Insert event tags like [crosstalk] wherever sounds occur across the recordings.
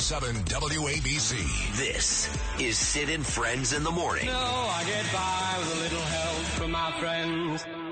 77 WABC. This is Sid and Friends in the Morning. No, I get by with a little help from my friends.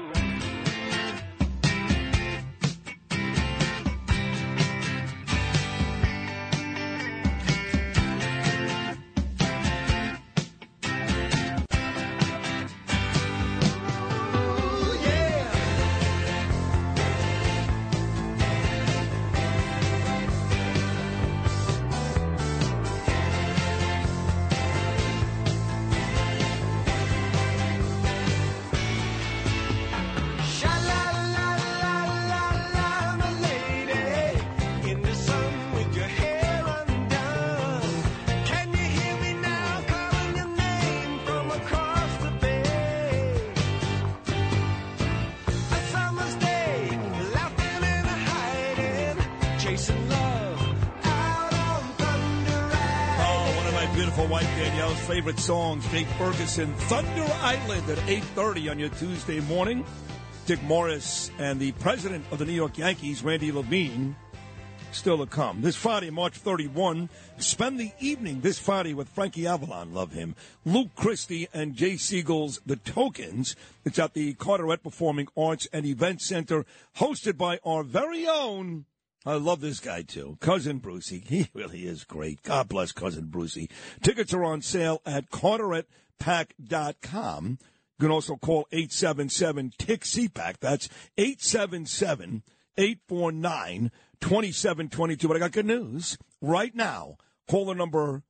Beautiful wife Danielle's favorite songs, Jay Ferguson, Thunder Island at 8.30 on your Tuesday morning. Dick Morris and the president of the New York Yankees, Randy Levine, still to come. This Friday, March 31, spend the evening this Friday with Frankie Avalon, love him, Lou Christie, and Jay Siegel's The Tokens. It's at the Carteret Performing Arts and Event Center, hosted by our very own I love this guy too. Cousin Brucey. [laughs] He really is great. God bless Cousin Brucey. Tickets are on sale at carteretpack.com. You can also call 877 Tick CPAC. That's 877 849 2722. But I got good news. Right now, caller number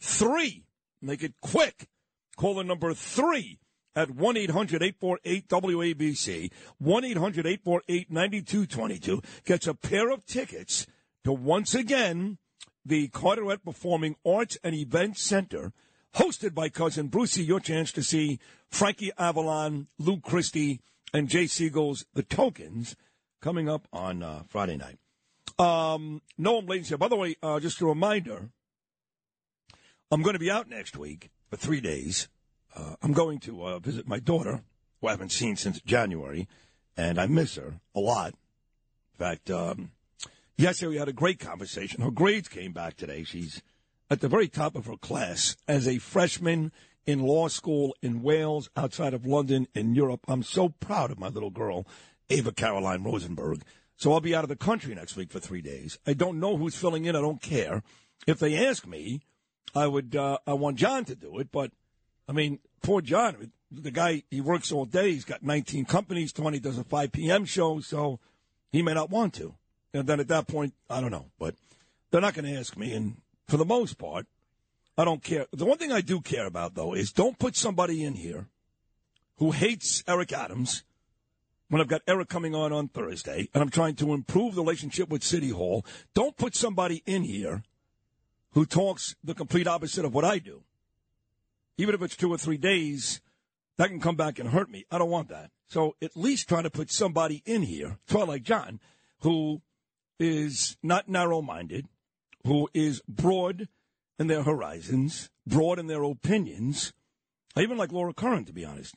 three. Make it quick. Caller number three at 1 800 848 WABC. 1 800 848 9222 gets a pair of tickets to once again the Carteret Performing Arts and Events Center, hosted by Cousin Brucey. Your chance to see Frankie Avalon, Lou Christie, and Jay Siegel's The Tokens coming up on uh, Friday night. Um, Noam said, by the way, uh, just a reminder, I'm going to be out next week for three days. Uh, I'm going to uh, visit my daughter, who I haven't seen since January, and I miss her a lot. In fact, um, yesterday we had a great conversation. Her grades came back today. She's at the very top of her class as a freshman in law school in Wales, outside of London, in Europe. I'm so proud of my little girl, Ava Caroline Rosenberg. So I'll be out of the country next week for three days. I don't know who's filling in. I don't care. If they ask me, I would. Uh, I want John to do it, but I mean, poor John. The guy he works all day. He's got 19 companies. 20 does a 5 p.m. show, so he may not want to. And then at that point, I don't know. But they're not going to ask me. And for the most part, I don't care. The one thing I do care about though is don't put somebody in here who hates Eric Adams when I've got Eric coming on on Thursday and I'm trying to improve the relationship with City Hall. Don't put somebody in here who talks the complete opposite of what I do. Even if it's two or three days, that can come back and hurt me. I don't want that. So at least try to put somebody in here, like John, who is not narrow minded, who is broad in their horizons, broad in their opinions. I even like Laura Curran, to be honest.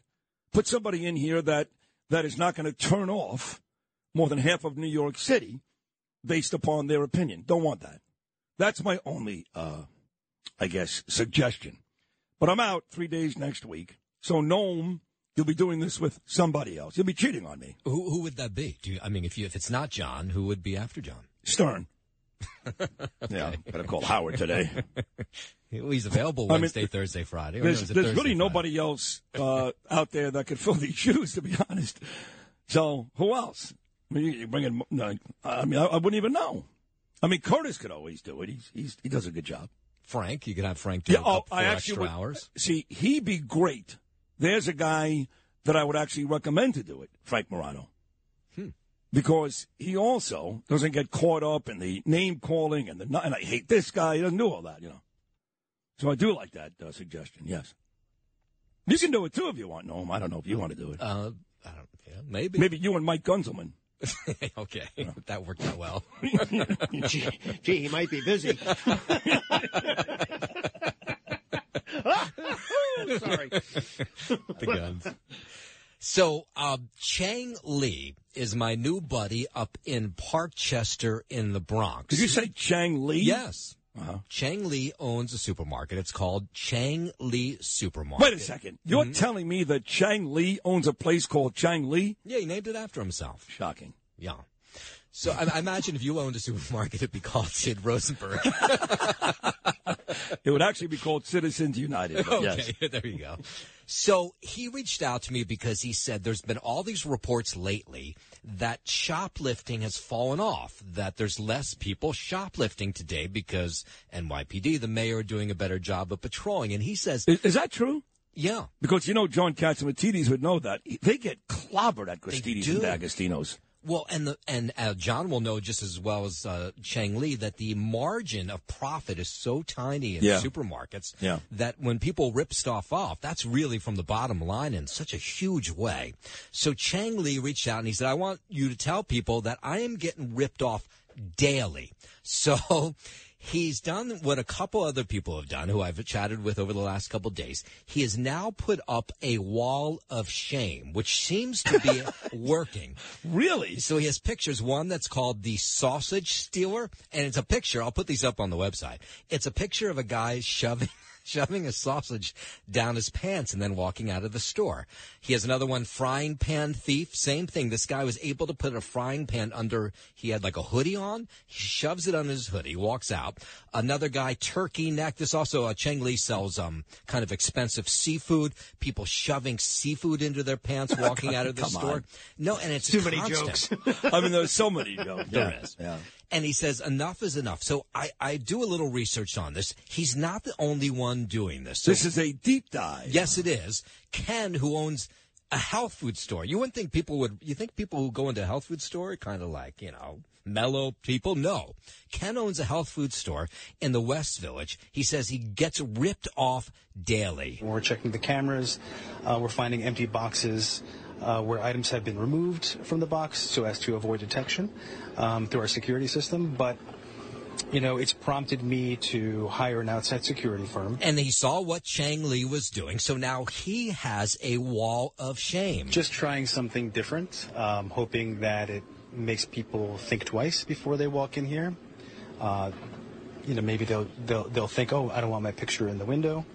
Put somebody in here that, that is not going to turn off more than half of New York City based upon their opinion. Don't want that. That's my only, uh, I guess, suggestion. But I'm out three days next week. So, Noam, you'll be doing this with somebody else. You'll be cheating on me. Who, who would that be? Do you, I mean, if you if it's not John, who would be after John? Stern. [laughs] Yeah, better call Howard today. [laughs] Well, He's available I mean, Wednesday, Thursday, Friday. Or There's, there's Thursday, really Friday? nobody else uh, out there that could [laughs] fill these shoes, to be honest. So, who else? I mean, you, you bring in, I mean, I, I wouldn't even know. I mean, Curtis could always do it. He's, he's, he does a good job. Frank, you could have Frank do Yeah, a oh, couple I actually extra would, hours. See, he'd be great. There's a guy that I would actually recommend to do it, Frank Morano. Hmm. Because he also doesn't get caught up in the name calling and the and I hate this guy. He doesn't do all that, you know. So I do like that uh, suggestion. Yes, you can do it too if you want. No, I don't know if you want to do it. Uh, I don't. Yeah, maybe. Maybe you and Mike Gunzelman. [laughs] okay, that worked out well. [laughs] gee, gee, he might be busy. [laughs] Sorry. the guns. So, um, Chang Lee is my new buddy up in Parkchester in the Bronx. Did you say Chang Lee? Yes. Uh-huh. Chang Lee owns a supermarket. It's called Chang Lee Supermarket. Wait a second. You're telling me that Chang Lee owns a place called Chang Lee? Yeah, he named it after himself. Shocking. Yeah. So I, I imagine if you owned a supermarket, it'd be called Sid Rosenberg. [laughs] It would actually be called Citizens United. [laughs] okay, Yes. [laughs] there you go. So he reached out to me because he said there's been all these reports lately that shoplifting has fallen off, that there's less people shoplifting today because NYPD, the mayor, are doing a better job of patrolling. And he says, Is, is that true? yeah, Because you know John Katz Catsimatidis would know that. They get clobbered at Gristedes and D'Agostino's. Well, and the and uh, John will know just as well as uh, Chang Lee that the margin of profit is so tiny in Yeah. supermarkets Yeah. that when people rip stuff off, that's really from the bottom line in such a huge way. So Chang Lee reached out and he said, "I want you to tell people that I am getting ripped off daily." [laughs] So. He's done what a couple other people have done, who I've chatted with over the last couple days. He has now put up a wall of shame, which seems to be [laughs] working. Really? So he has pictures. One that's called the sausage stealer, and it's a picture. I'll put these up on the website. It's a picture of a guy shoving shoving a sausage down his pants and then walking out of the store. He has another one, frying pan thief. Same thing. This guy was able to put a frying pan under. He had like a hoodie on. He shoves it under his hoodie, walks out. Another guy, turkey neck. This also uh, Chang Lee sells um kind of expensive seafood. People shoving seafood into their pants, [laughs] walking out of the store. on. No, and it's Too many jokes. [laughs] I mean, there's so [laughs] many jokes. There yeah. is. Yeah. And he says enough is enough. So I, I do a little research on this. He's not the only one doing this. So This is a deep dive. yes, it is. Ken, who owns a health food store. You wouldn't think people would. You think people who go into a health food store are kind of like you know mellow people? No. Ken owns a health food store in the West Village. He says he gets ripped off daily. We're checking the cameras, uh, we're finding empty boxes uh, where items have been removed from the box so as to avoid detection um, through our security system. But, you know, it's prompted me to hire an outside security firm. And he saw what Chang Lee was doing, so now he has a wall of shame. Just trying something different, um, hoping that it makes people think twice before they walk in here. Uh, you know, maybe they'll, they'll they'll think, oh, I don't want my picture in the window.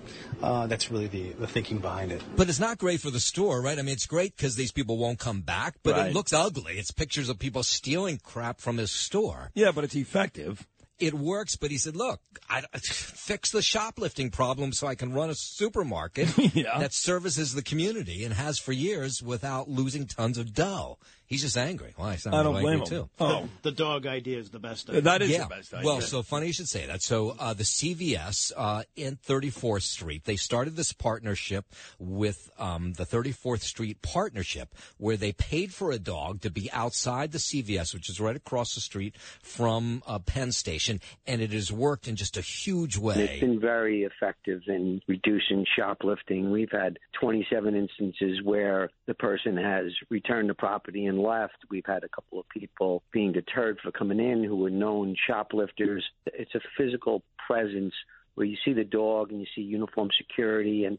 Uh, that's really the, the thinking behind it. But it's not great for the store, right? I mean, it's great because these people won't come back, but Right. it looks ugly. It's pictures of people stealing crap from his store. Yeah, but it's effective. It works, but he said, look, I, [laughs] fix the shoplifting problem so I can run a supermarket [laughs] Yeah. that services the community and has for years without losing tons of dough. He's just angry. Well, I, I don't blame him. too. Oh, The dog idea is the best idea. that is yeah. the best idea. Well, so funny you should say that. So uh, the CVS uh, in 34th Street, they started this partnership with um, the 34th Street Partnership, where they paid for a dog to be outside the CVS, which is right across the street from uh, Penn Station, and it has worked in just a huge way. It's been very effective in reducing shoplifting. We've had 27 instances where the person has returned the property and left. We've had a couple of people being deterred for coming in who were known shoplifters. It's a physical presence where you see the dog and you see uniform security and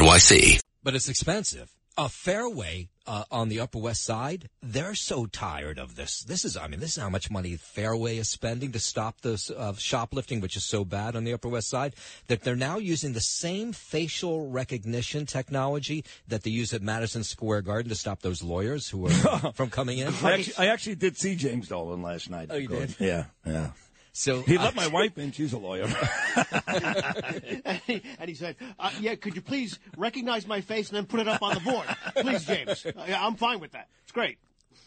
NYC. But it's expensive. A Fairway uh, on the Upper West Side, they're so tired of this. This is, I mean, this is how much money Fairway is spending to stop this uh, shoplifting, which is so bad on the Upper West Side, that they're now using the same facial recognition technology that they use at Madison Square Garden to stop those lawyers who are [laughs] from coming in. I actually, I actually did see James Dolan last night. Oh, you did? Yeah, yeah. So He uh, let my wife in. She's a lawyer. [laughs] and, he, and he said, uh, "Yeah, could you please recognize my face and then put it up on the board, please, James? [laughs] Uh, yeah, I'm fine with that. It's great."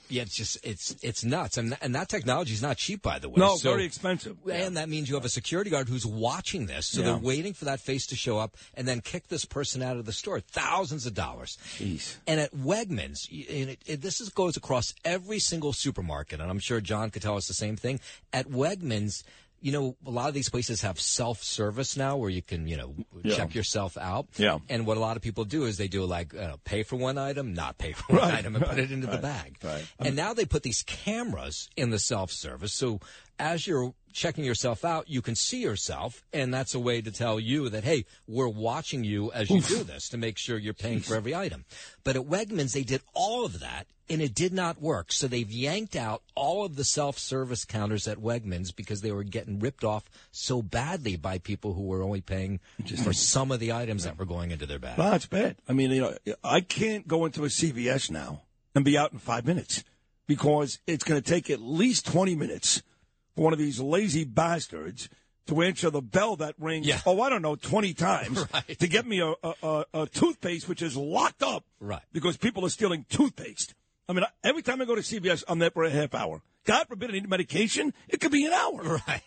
Yeah, it's just it's it's nuts, and and that technology is not cheap, by the way. no, So- very expensive. And that means you have a security guard who's watching this, so Yeah. they're waiting for that face to show up and then kick this person out of the store. Thousands of dollars. Jeez. And at Wegmans, and it, it, this is, goes across every single supermarket, and I'm sure John could tell us the same thing. At Wegmans, you know, a lot of these places have self-service now, where you can, you know, Yeah. check yourself out. Yeah. And what a lot of people do is they do like uh, pay for one item, not pay for [laughs] one Right, item, and put it into the bag. right. And now they put these cameras in the self-service, so as you're checking yourself out, you can see yourself, and that's a way to tell you that hey, we're watching you as you do this to make sure you're paying for every item. But at Wegmans, they did all of that. And it did not work. So they've yanked out all of the self service counters at Wegmans because they were getting ripped off so badly by people who were only paying for some of the items that were going into their bag. No, it's bad. I mean, you know, I can't go into a CVS now and be out in five minutes because it's going to take at least 20 minutes for one of these lazy bastards to answer the bell that rings, Yeah. oh, I don't know, 20 times [laughs] Right. to get me a, a, a, a toothpaste which is locked up Right. because people are stealing toothpaste. I mean, every time I go to CVS, I'm there for a half hour. God forbid I need medication. It could be an hour. [laughs] Right.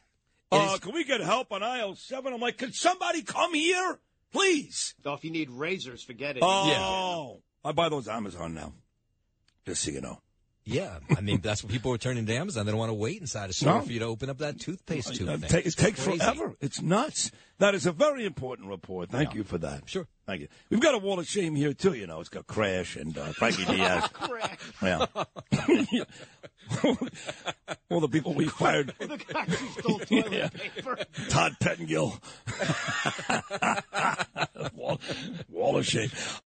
Uh, can we get help on aisle seven? I'm like, can somebody come here? Please. So if you need razors, forget it. Oh, I buy those Amazon now. Just so you know. Yeah, I mean that's what people are turning to Amazon. They don't want to wait inside a store No. for you to open up that toothpaste tube. Uh, thing. ta- It's it takes crazy. forever. It's nuts. That is a very important report. Thank you for that. Sure. Thank you. We've got a wall of shame here too. You know, it's got Crash and uh, Frankie [laughs] Diaz. Yeah. [laughs] All the people we fired. [laughs] The guy who stole toilet Yeah. paper. Todd Pettengill. wall, wall of shame.